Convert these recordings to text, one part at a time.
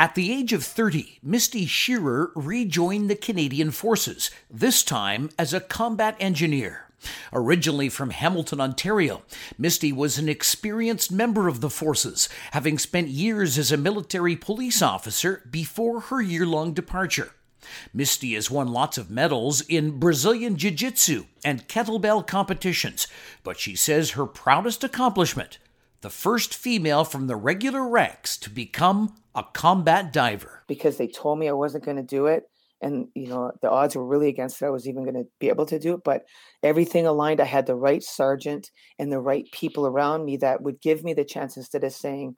At the age of 30, Misty Shearer rejoined the Canadian Forces, this time as a combat engineer. Originally from Hamilton, Ontario, Misty was an experienced member of the forces, having spent years as a military police officer before her year long departure. Misty has won lots of medals in Brazilian Jiu Jitsu and kettlebell competitions, but she says her proudest accomplishment the first female from the regular ranks to become a combat diver. Because they told me I wasn't going to do it. And, you know, the odds were really against it. I was even going to be able to do it. But everything aligned. I had the right sergeant and the right people around me that would give me the chance instead of saying,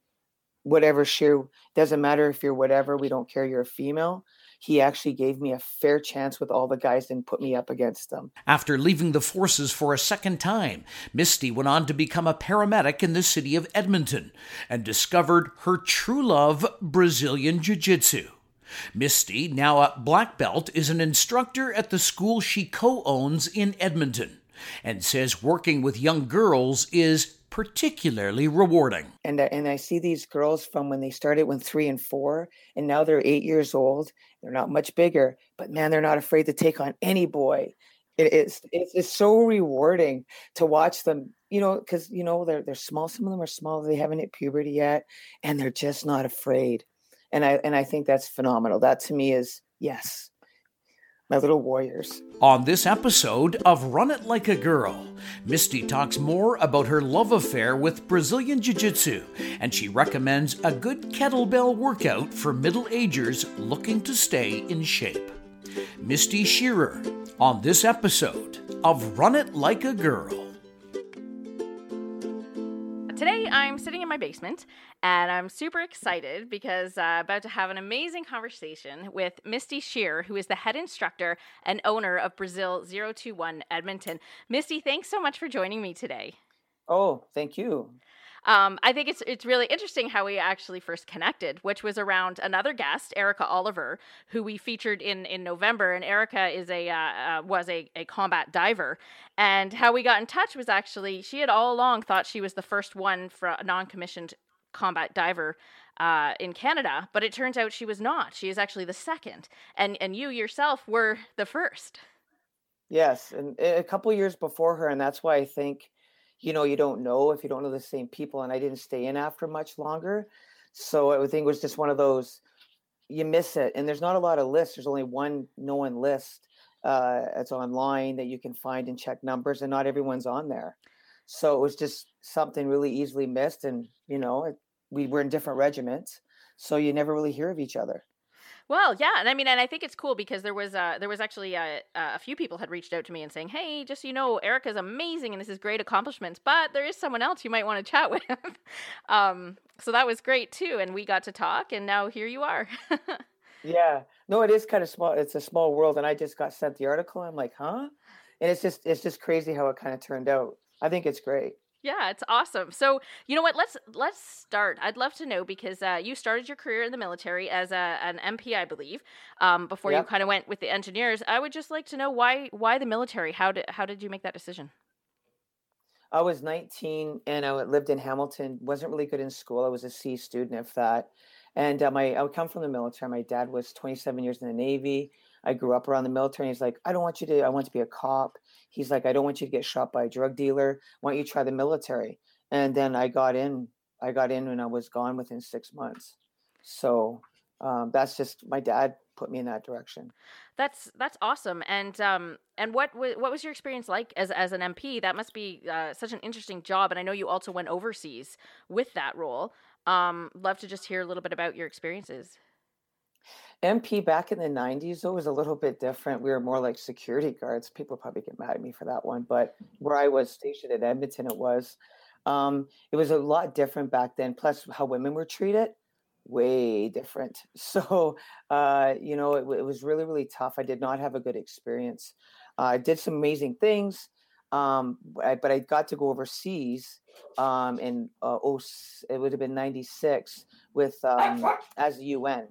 whatever, sheer, doesn't matter if you're whatever, we don't care, you're a female he actually gave me a fair chance with all the guys and put me up against them. After leaving the forces for a second time, Misty went on to become a paramedic in the city of Edmonton and discovered her true love, Brazilian Jiu Jitsu. Misty, now a black belt, is an instructor at the school she co owns in Edmonton and says working with young girls is particularly rewarding. And and I see these girls from when they started when 3 and 4 and now they're 8 years old. They're not much bigger, but man, they're not afraid to take on any boy. It is it's, it's so rewarding to watch them, you know, cuz you know they're they're small, some of them are small, they haven't hit puberty yet and they're just not afraid. And I and I think that's phenomenal. That to me is yes my little warriors. On this episode of Run It Like a Girl, Misty talks more about her love affair with Brazilian Jiu Jitsu, and she recommends a good kettlebell workout for middle agers looking to stay in shape. Misty Shearer on this episode of Run It Like a Girl. Today, I'm sitting in my basement and I'm super excited because uh, about to have an amazing conversation with Misty Shear, who is the head instructor and owner of Brazil 021 Edmonton. Misty, thanks so much for joining me today. Oh, thank you. Um, I think it's it's really interesting how we actually first connected, which was around another guest, Erica Oliver, who we featured in in November. And Erica is a uh, uh, was a, a combat diver, and how we got in touch was actually she had all along thought she was the first one for a non-commissioned combat diver uh, in Canada, but it turns out she was not. She is actually the second, and and you yourself were the first. Yes, and a couple years before her, and that's why I think you know, you don't know if you don't know the same people. And I didn't stay in after much longer. So I think it was just one of those, you miss it. And there's not a lot of lists. There's only one known list uh, that's online that you can find and check numbers, and not everyone's on there. So it was just something really easily missed. And, you know, it, we were in different regiments. So you never really hear of each other. Well, yeah, and I mean, and I think it's cool because there was uh, there was actually a, a few people had reached out to me and saying, "Hey, just so you know, Erica's amazing and this is great accomplishments, but there is someone else you might want to chat with." um, so that was great too, and we got to talk, and now here you are. yeah, no, it is kind of small. It's a small world, and I just got sent the article. I'm like, huh? And it's just it's just crazy how it kind of turned out. I think it's great. Yeah, it's awesome. So you know what? Let's let's start. I'd love to know because uh, you started your career in the military as a, an MP, I believe, um, before yep. you kind of went with the engineers. I would just like to know why why the military? How did how did you make that decision? I was 19 and I lived in Hamilton. wasn't really good in school. I was a C student, if that. And uh, my I would come from the military. My dad was 27 years in the Navy. I grew up around the military. And he's like, I don't want you to. I want to be a cop. He's like, I don't want you to get shot by a drug dealer. Why don't you try the military? And then I got in. I got in and I was gone within six months. So um, that's just my dad put me in that direction. That's that's awesome. And um and what what was your experience like as as an MP? That must be uh, such an interesting job. And I know you also went overseas with that role. Um, love to just hear a little bit about your experiences. MP back in the 90s, though, was a little bit different. We were more like security guards. People probably get mad at me for that one, but where I was stationed at Edmonton, it was. Um, it was a lot different back then. Plus, how women were treated, way different. So, uh, you know, it, it, was really, really tough. I did not have a good experience. Uh, I did some amazing things, um, I, but I got to go overseas um, in uh, oh, it would have been '96 with um, as the UN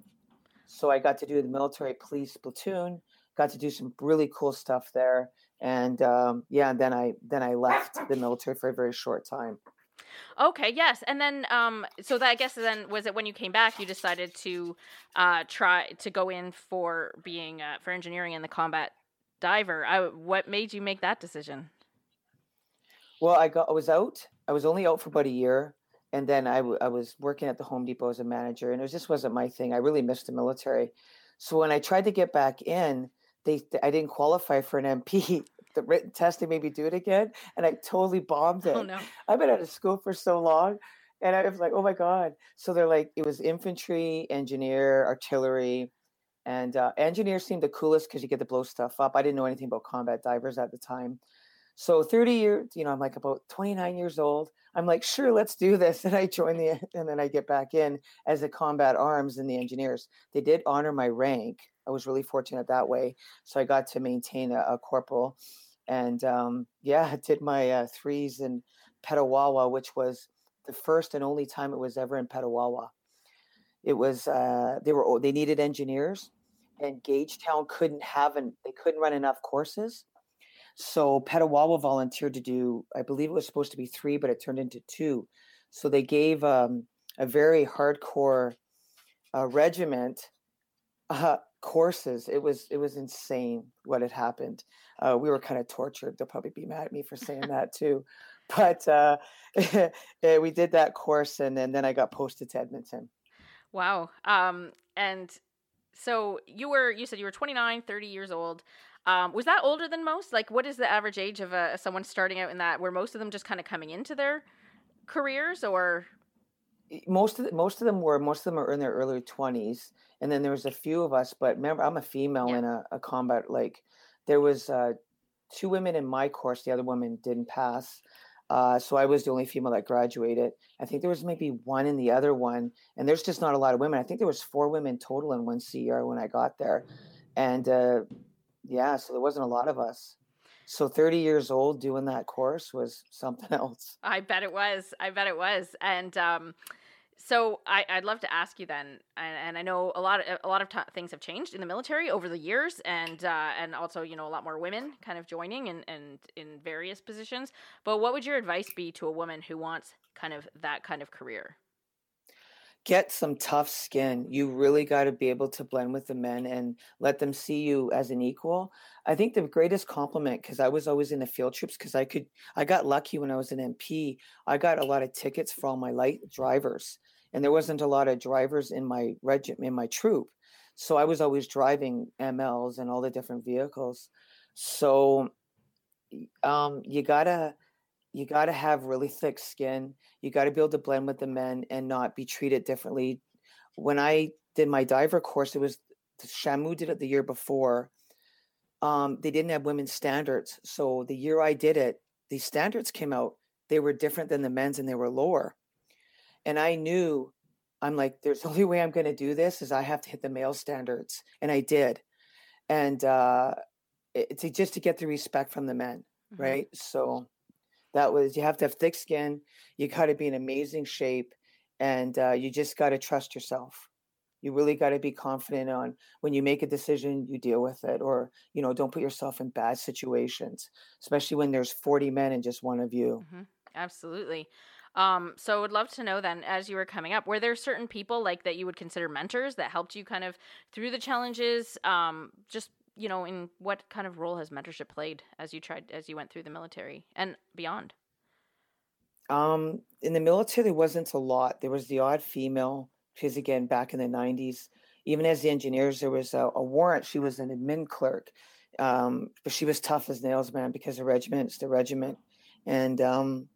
so I got to do the military police platoon, got to do some really cool stuff there, and um, yeah, and then I then I left the military for a very short time. Okay, yes, and then um, so that I guess then was it when you came back you decided to uh try to go in for being uh, for engineering in the combat diver. I, what made you make that decision? Well, I got I was out. I was only out for about a year, and then I, w- I was working at the Home Depot as a manager, and it just wasn't my thing. I really missed the military. So when I tried to get back in, they I didn't qualify for an MP. The written test, they made me do it again, and I totally bombed it. Oh no. I've been out of school for so long. And I was like, oh my God. So they're like, it was infantry, engineer, artillery. And uh, engineer seemed the coolest because you get to blow stuff up. I didn't know anything about combat divers at the time. So 30 years, you know, I'm like about 29 years old. I'm like, sure, let's do this. And I join the, and then I get back in as a combat arms in the engineers. They did honor my rank. I was really fortunate that way. So I got to maintain a, a corporal. And um, yeah, did my uh, threes in Petawawa, which was the first and only time it was ever in Petawawa. It was, uh, they were, they needed engineers and Gagetown couldn't have, an, they couldn't run enough courses. So Petawawa volunteered to do, I believe it was supposed to be three, but it turned into two. So they gave um, a very hardcore uh, regiment uh, courses. It was it was insane what had happened. Uh, we were kind of tortured. They'll probably be mad at me for saying that too. But uh, we did that course, and, and then I got posted to Edmonton. Wow. Um, and so you were you said you were 29, 30 years old. Um, was that older than most? Like, what is the average age of a, someone starting out in that? Were most of them just kind of coming into their careers, or most of the, most of them were most of them are in their early twenties, and then there was a few of us. But remember, I'm a female yeah. in a, a, combat. Like, there was uh, two women in my course. The other woman didn't pass. Uh, so I was the only female that graduated. I think there was maybe one in the other one, and there's just not a lot of women. I think there was four women total in one CR when I got there, and uh, yeah, so there wasn't a lot of us. So 30 years old doing that course was something else. I bet it was. I bet it was. And um, so I, would love to ask you then, and, and, I know a lot of a lot of t- things have changed in the military over the years, and uh, and also you know a lot more women kind of joining and and in various positions. But what would your advice be to a woman who wants kind of that kind of career? Get some tough skin. You really got to be able to blend with the men and let them see you as an equal. I think the greatest compliment, because I was always in the field trips, because I could, I got lucky when I was an MP. I got a lot of tickets for all my light drivers, and there wasn't a lot of drivers in my regiment, in my troop. So I was always driving MLs and all the different vehicles. So um, you gotta you got to have really thick skin. You got to be able to blend with the men and not be treated differently. When I did my diver course, it was Shamu did it the year before. Um, they didn't have women's standards. So the year I did it, the standards came out. They were different than the men's and they were lower. And I knew, I'm like, there's the only way I'm going to do this is I have to hit the male standards. And I did. And uh, it's just to get the respect from the men. Mm-hmm. Right. So that was you have to have thick skin you got to be in amazing shape and uh, you just got to trust yourself you really got to be confident on when you make a decision you deal with it or you know don't put yourself in bad situations especially when there's 40 men and just one of you mm-hmm. absolutely um, so I would love to know then, as you were coming up, were there certain people like that you would consider mentors that helped you kind of through the challenges? Um, just you know, in what kind of role has mentorship played as you tried as you went through the military and beyond? Um, in the military, there wasn't a lot. There was the odd female, because again, back in the '90s, even as the engineers, there was a, a warrant. She was an admin clerk, um, but she was tough as nails, man, because the regiment's the regiment, and um,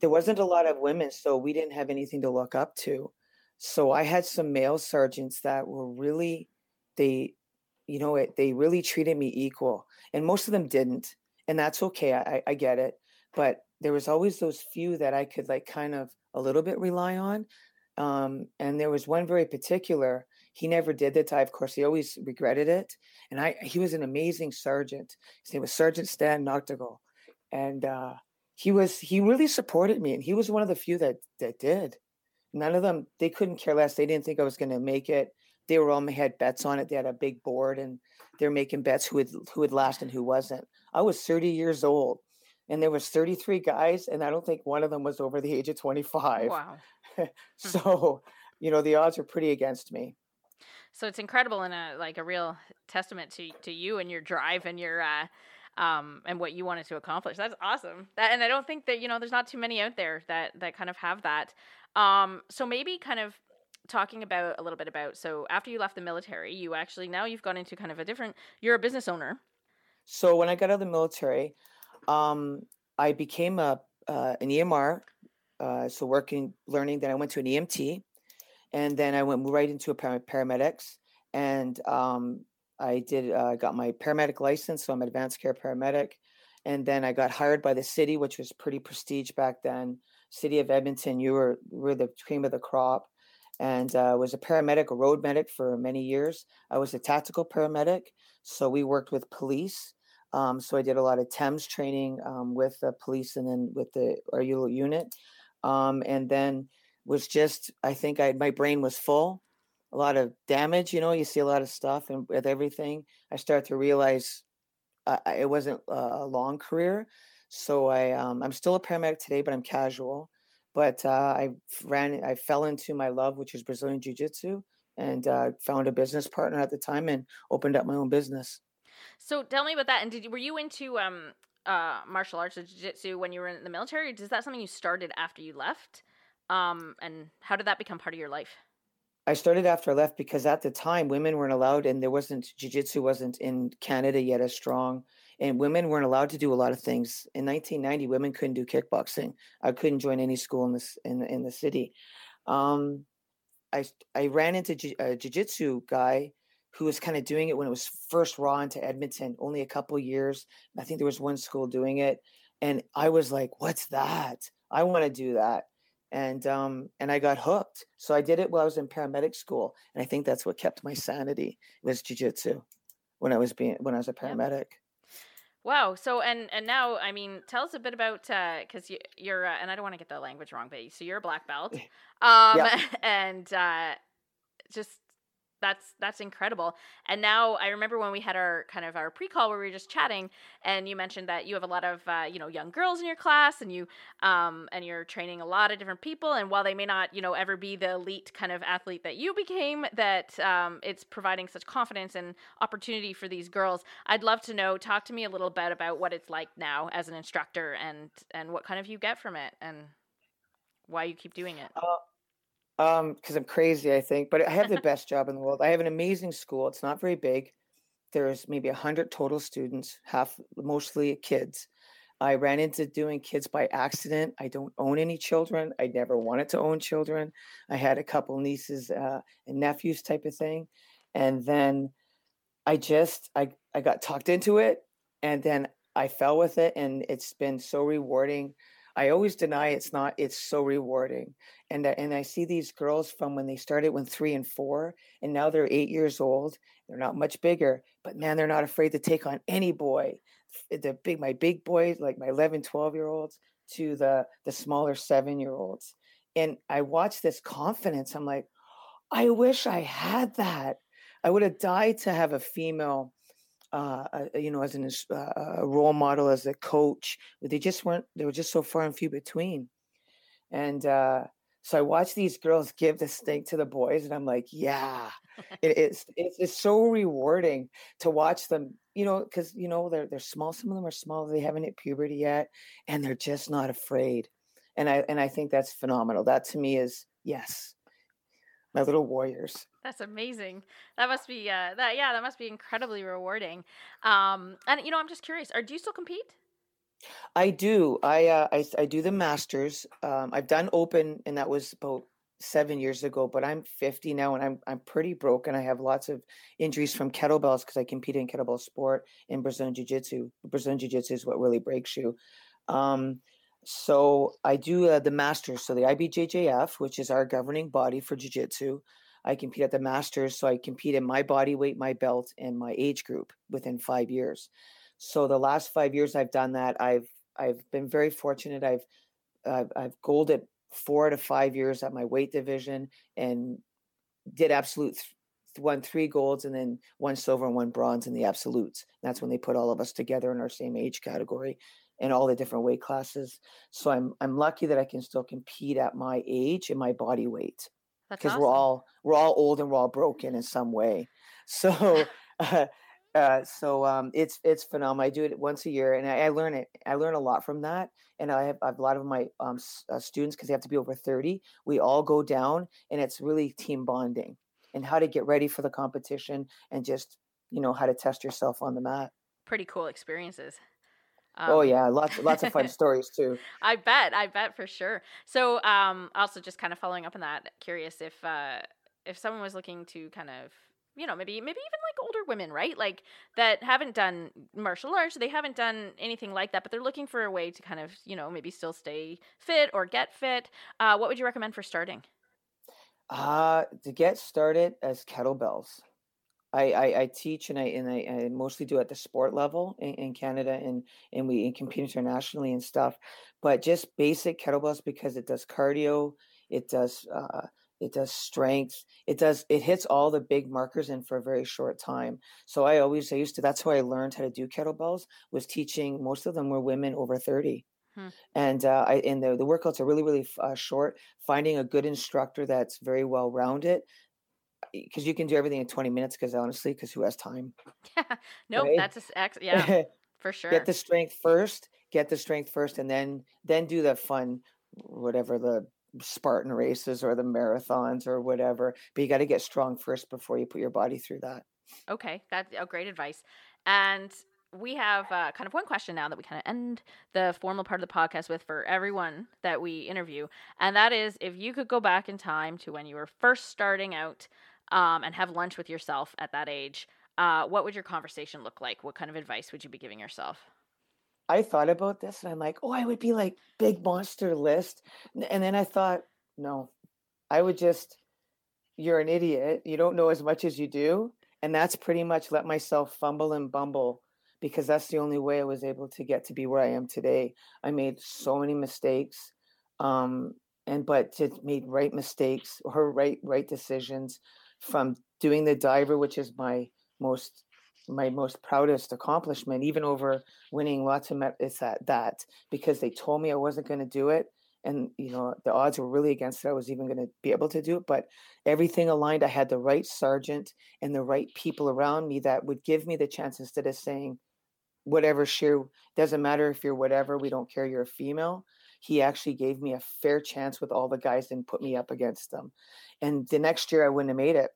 there wasn't a lot of women, so we didn't have anything to look up to. So I had some male sergeants that were really they you know it they really treated me equal and most of them didn't and that's okay I, I get it but there was always those few that i could like kind of a little bit rely on um, and there was one very particular he never did the dive Of course he always regretted it and i he was an amazing sergeant his name was sergeant stan noctegal and uh, he was he really supported me and he was one of the few that that did. None of them they couldn't care less they didn't think i was going to make it they were all had bets on it. They had a big board and they're making bets who would who would last and who wasn't. I was 30 years old, and there was 33 guys, and I don't think one of them was over the age of 25. Wow. so, you know, the odds are pretty against me. So it's incredible and a like a real testament to to you and your drive and your uh um and what you wanted to accomplish. That's awesome. That and I don't think that, you know, there's not too many out there that that kind of have that. Um so maybe kind of talking about a little bit about so after you left the military, you actually now you've gone into kind of a different you're a business owner. So when I got out of the military, um I became a uh, an EMR uh, so working learning then I went to an EMT and then I went right into a par- paramedics, and um, I did uh, got my paramedic license, so I'm an advanced care paramedic, and then I got hired by the city, which was pretty prestige back then. City of Edmonton, you were were the cream of the crop, and uh, was a paramedic, a road medic for many years. I was a tactical paramedic, so we worked with police. Um, so I did a lot of TEMS training um, with the police and then with the RU unit, um, and then was just I think I my brain was full, a lot of damage. You know, you see a lot of stuff, and with everything, I start to realize uh, it wasn't a long career. So I um, I'm still a paramedic today, but I'm casual. But uh, I ran, I fell into my love, which is Brazilian Jiu Jitsu, and uh, found a business partner at the time and opened up my own business. So tell me about that. And did you, were you into um, uh, martial arts or jiu-jitsu when you were in the military? Is that something you started after you left? Um, and how did that become part of your life? I started after I left because at the time women weren't allowed, and there wasn't jiu-jitsu wasn't in Canada yet as strong, and women weren't allowed to do a lot of things. In 1990, women couldn't do kickboxing. I couldn't join any school in this in in the city. Um, I I ran into a jiu-jitsu guy who was kind of doing it when it was first raw into Edmonton, only a couple years. I think there was one school doing it, and I was like, "What's that? I want to do that." and um, and I got hooked. So I did it while I was in paramedic school, and I think that's what kept my sanity was jujitsu when I was being when I was a paramedic. Wow. So and and now I mean, tell us a bit about because uh, you, you're uh, and I don't want to get the language wrong, but so you're a black belt, um, yeah. and uh, just that's that's incredible. And now I remember when we had our kind of our pre-call where we were just chatting, and you mentioned that you have a lot of uh, you know young girls in your class, and you um and you're training a lot of different people. And while they may not you know ever be the elite kind of athlete that you became, that um, it's providing such confidence and opportunity for these girls. I'd love to know. Talk to me a little bit about what it's like now as an instructor, and and what kind of you get from it, and why you keep doing it. Uh, um, because I'm crazy, I think. But I have the best job in the world. I have an amazing school. It's not very big. There's maybe hundred total students, half mostly kids. I ran into doing kids by accident. I don't own any children. I never wanted to own children. I had a couple nieces uh, and nephews type of thing, and then I just I I got talked into it, and then I fell with it, and it's been so rewarding. I always deny it's not. It's so rewarding, and and I see these girls from when they started when three and four, and now they're eight years old. They're not much bigger, but man, they're not afraid to take on any boy. Eh, the big, my big boys, like my 11, 12 year olds, to the the smaller seven year olds, and I watch this confidence. I'm like, I wish I had that. I would have died to have a female uh, uh, you know, as an, uh, a role model, as a coach. But they just weren't. They were just so far and few between. And uh, so I watch these girls give the thing to the boys, and I'm like, yeah, it, it's, it's it's so rewarding to watch them. You know, because you know they're they're small. Some of them are small. They haven't hit puberty yet, and they're just not afraid. And I and I think that's phenomenal. That to me is yes, my little warriors. That's amazing. That must be uh that yeah, that must be incredibly rewarding. Um and you know, I'm just curious, are do you still compete? I do. I uh I I do the masters. Um I've done open and that was about 7 years ago, but I'm 50 now and I'm I'm pretty broken. I have lots of injuries from kettlebells because I competed in kettlebell sport in Brazilian jiu-jitsu. Brazilian jiu-jitsu is what really breaks you. Um so I do uh, the masters, so the IBJJF, which is our governing body for jiu-jitsu. I compete at the Masters, so I compete in my body weight, my belt, and my age group within five years. So the last five years I've done that. I've I've been very fortunate. I've I've, I've golded four to five years at my weight division and did absolute th- won three golds and then one silver and one bronze in the absolutes. And that's when they put all of us together in our same age category. in all the different weight classes. So I'm I'm lucky that I can still compete at my age and my body weight because awesome. we're all we're all old and we're all broken in some way. So uh, uh, so um, it's it's phenomenal. I do it once a year, and I, I, learn it. I learn a lot from that. And I have, I have a lot of my um, uh, students because they have to be over thirty. We all go down, and it's really team bonding and how to get ready for the competition, and just you know how to test yourself on the mat. Pretty cool experiences. Um, oh yeah, lots lots of fun stories too. I bet, I bet for sure. So, um, also just kind of following up on that, curious if uh, if someone was looking to kind of you know maybe maybe even like older women right like that haven't done martial arts they haven't done anything like that but they're looking for a way to kind of you know maybe still stay fit or get fit uh, what would you recommend for starting uh to get started as kettlebells I, I, I, teach and I and I, I, mostly do at the sport level in, in, Canada and and we compete internationally and stuff, but just basic kettlebells because it does cardio, it does uh, it does strength, it does it hits all the big markers in for a very short time. So I always I used to that's how I learned how to do kettlebells was teaching. Most of them were women over thirty. Hmm. And uh, I, and the, the workouts are really, really uh, short. Finding a good instructor that's very well rounded because you can do everything in 20 minutes because honestly because who has time yeah. Nope right? that's a, yeah for sure get the strength first get the strength first and then then do the fun whatever the spartan races or the marathons or whatever but you got to get strong first before you put your body through that. Okay that's a great advice and we have uh, kind of one question now that we kind of end the formal part of the podcast with for everyone that we interview and that is if you could go back in time to when you were first starting out um, and have lunch with yourself at that age, uh, what would your conversation look like? What kind of advice would you be giving yourself? I thought about this and I'm like, oh, I would be like big monster list. And then I thought, no, I would just, you're an idiot. You don't know as much as you do. And that's pretty much let myself fumble and bumble because that's the only way I was able to get to be where I am today. I made so many mistakes. Um, and but to made right mistakes or right right decisions from doing the diver, which is my most my most proudest accomplishment, even over winning lots of met, it's that that because they told me I wasn't going to do it, and you know the odds were really against it. I was even going to be able to do it, but everything aligned. I had the right sergeant and the right people around me that would give me the chance instead of saying, "Whatever, sure, doesn't matter if you're whatever. We don't care. You're a female." He actually gave me a fair chance with all the guys and put me up against them. And the next year I wouldn't have made it.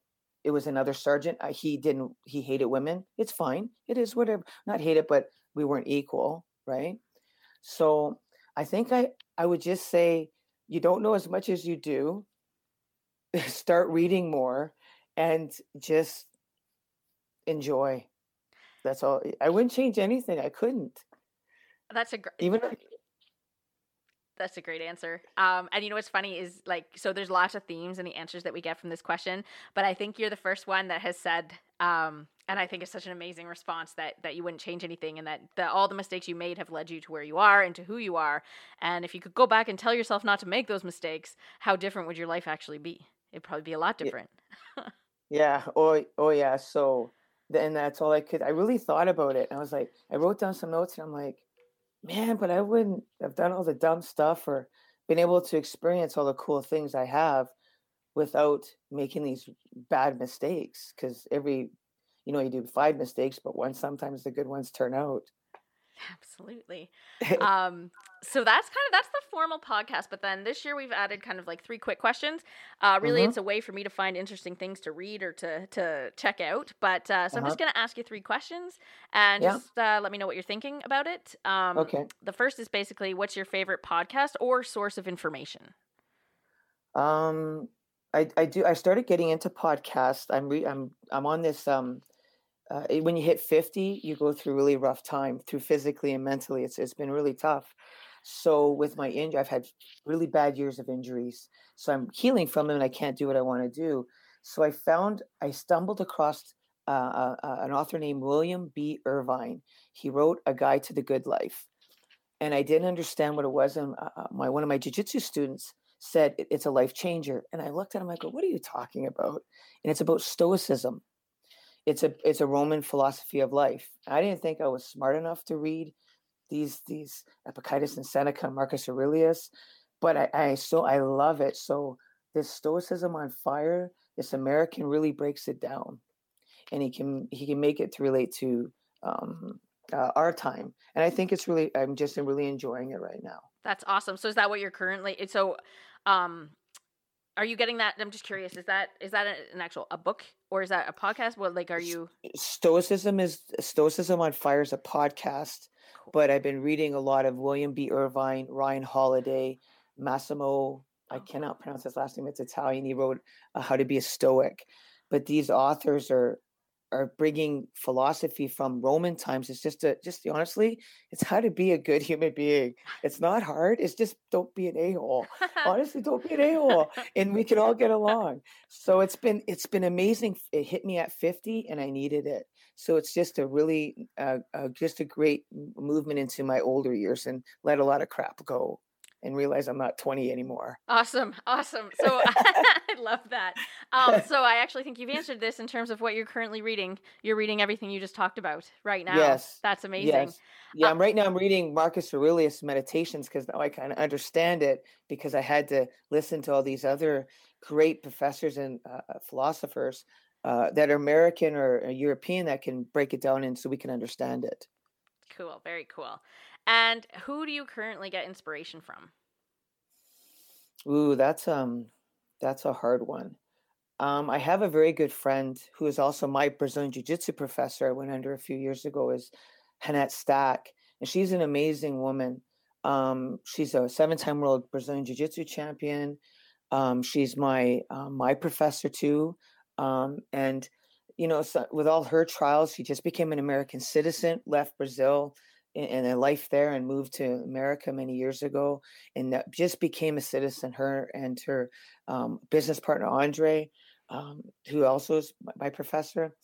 It was another sergeant. Uh, he didn't. He hated women. It's fine. It is whatever. Not hate it, but we weren't equal, right? So I think I I would just say you don't know as much as you do. Start reading more, and just enjoy. That's all. I wouldn't change anything. I couldn't. That's a great. Even that's a great answer. Um, and you know what's funny is like, so there's lots of themes in the answers that we get from this question, but I think you're the first one that has said, um, and I think it's such an amazing response that that you wouldn't change anything, and that that all the mistakes you made have led you to where you are and to who you are. And if you could go back and tell yourself not to make those mistakes, how different would your life actually be? It'd probably be a lot different. yeah. Oh, oh yeah. So, and that's all I could. I really thought about it. I was like, I wrote down some notes, and I'm like man, but I wouldn't have done all the dumb stuff or been able to experience all the cool things I have without making these bad mistakes. Because every, you know, you do five mistakes, but one sometimes the good ones turn out. Absolutely. um, so that's kind of that's the formal podcast. But then this year we've added kind of like three quick questions. Uh, really, mm-hmm. it's a way for me to find interesting things to read or to to check out. But uh, so uh-huh. I'm just uh-huh. going to ask you three questions and yeah. just uh, let me know what you're thinking about it. Um, okay. The first is basically, what's your favorite podcast or source of information? Um, I I do. I started getting into podcasts. I'm re, I'm I'm on this um uh, when you hit 50 you go through really rough time through physically and mentally it's, it's been really tough. So with my injury i've had really bad years of injuries so i'm healing from them and i can't do what i want to do. So i found i stumbled across uh, uh, uh, an author named william b. Irvine. He wrote a guide to the good life and i didn't understand what it was and uh, uh, my one of my jiu-jitsu students said it's a life changer. And i looked at him i go what are you talking about? And it's about stoicism it's a it's a Roman philosophy of life. I didn't think I was smart enough to read these these Epictetus and Seneca, Marcus Aurelius, but I, I so I love it. So this Stoicism on fire, this American really breaks it down, and he can he can make it to relate to um, uh, our time, and I think it's really I'm just really enjoying it right now. That's awesome. So is that what you're currently? So, um, are you getting that? I'm just curious. Is that is that an actual a book or is that a podcast? What like are you? Stoicism is Stoicism on Fire is a podcast, cool. but I've been reading a lot of William B. Irvine, Ryan Holiday, Massimo. I oh. cannot pronounce his last name. It's Italian. He wrote uh, How to Be a Stoic, but these authors are are bringing philosophy from Roman times. It's just a just honestly, it's how to be a good human being. It's not hard. It's just don't be an a hole. honestly, don't be an a hole, and we can all get along. So it's been it's been amazing. It hit me at fifty, and I needed it. So it's just a really uh, uh, just a great movement into my older years and let a lot of crap go and realize I'm not 20 anymore. Awesome. Awesome. So I love that. Um, so I actually think you've answered this in terms of what you're currently reading. You're reading everything you just talked about right now. Yes. That's amazing. Yes. Yeah, I'm right now I'm reading Marcus Aurelius Meditations because now I kind of understand it because I had to listen to all these other great professors and uh, uh philosophers uh, that are American or European that can break it down and so we can understand it. Cool. Very cool. And who do you currently get inspiration from? Ooh, that's um that's a hard one. Um, I have a very good friend who is also my Brazilian Jiu-Jitsu professor. I went under a few years ago is Hannette Staack, and she's an amazing woman. Um, she's a seven-time world Brazilian Jiu-Jitsu champion. Um, she's my uh, my professor too, um, and you know, so with all her trials, she just became an American citizen, left Brazil, and a life there and moved to America many years ago and just became a citizen. Her and her um, business partner Andre, um, who also is my professor,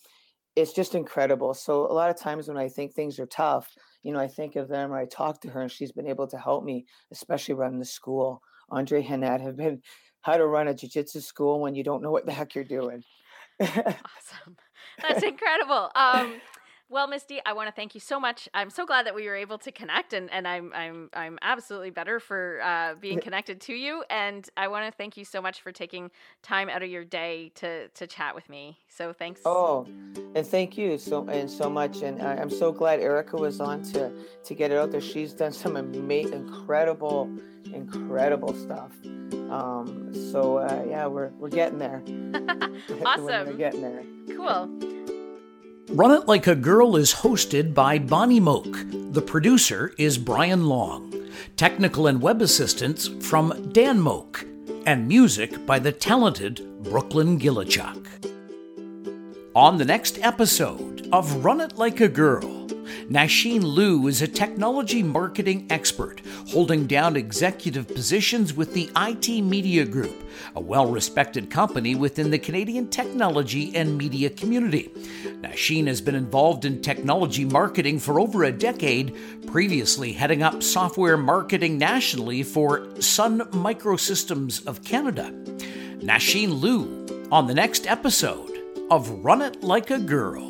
it's just incredible. So a lot of times when I think things are tough, you know, I think of them or I talk to her and she's been able to help me, especially running the school. Andre Hannette have been how to run a jiu-jitsu school when you don't know what the heck you're doing. awesome. That's incredible. Um, well, Misty, I want to thank you so much. I'm so glad that we were able to connect, and, and I'm I'm I'm absolutely better for uh, being connected to you. And I want to thank you so much for taking time out of your day to to chat with me. So thanks. Oh, and thank you so and so much. And I, am so glad Erica was on to to get it out there. She's done some ama- incredible, incredible stuff. Um, so uh, yeah, we're we're getting there. awesome. we're getting there. Cool. Run It Like a Girl is hosted by Bonnie Moak. The producer is Brian Long. Technical and web assistance from Dan Moak. And music by the talented Brooklyn Gillichuk. On the next episode of Run It Like a Girl, Nasheen Liu is a technology marketing expert holding down executive positions with the IT Media Group, a well respected company within the Canadian technology and media community. Nasheen has been involved in technology marketing for over a decade, previously heading up software marketing nationally for Sun Microsystems of Canada. Nasheen Liu on the next episode of Run It Like a Girl.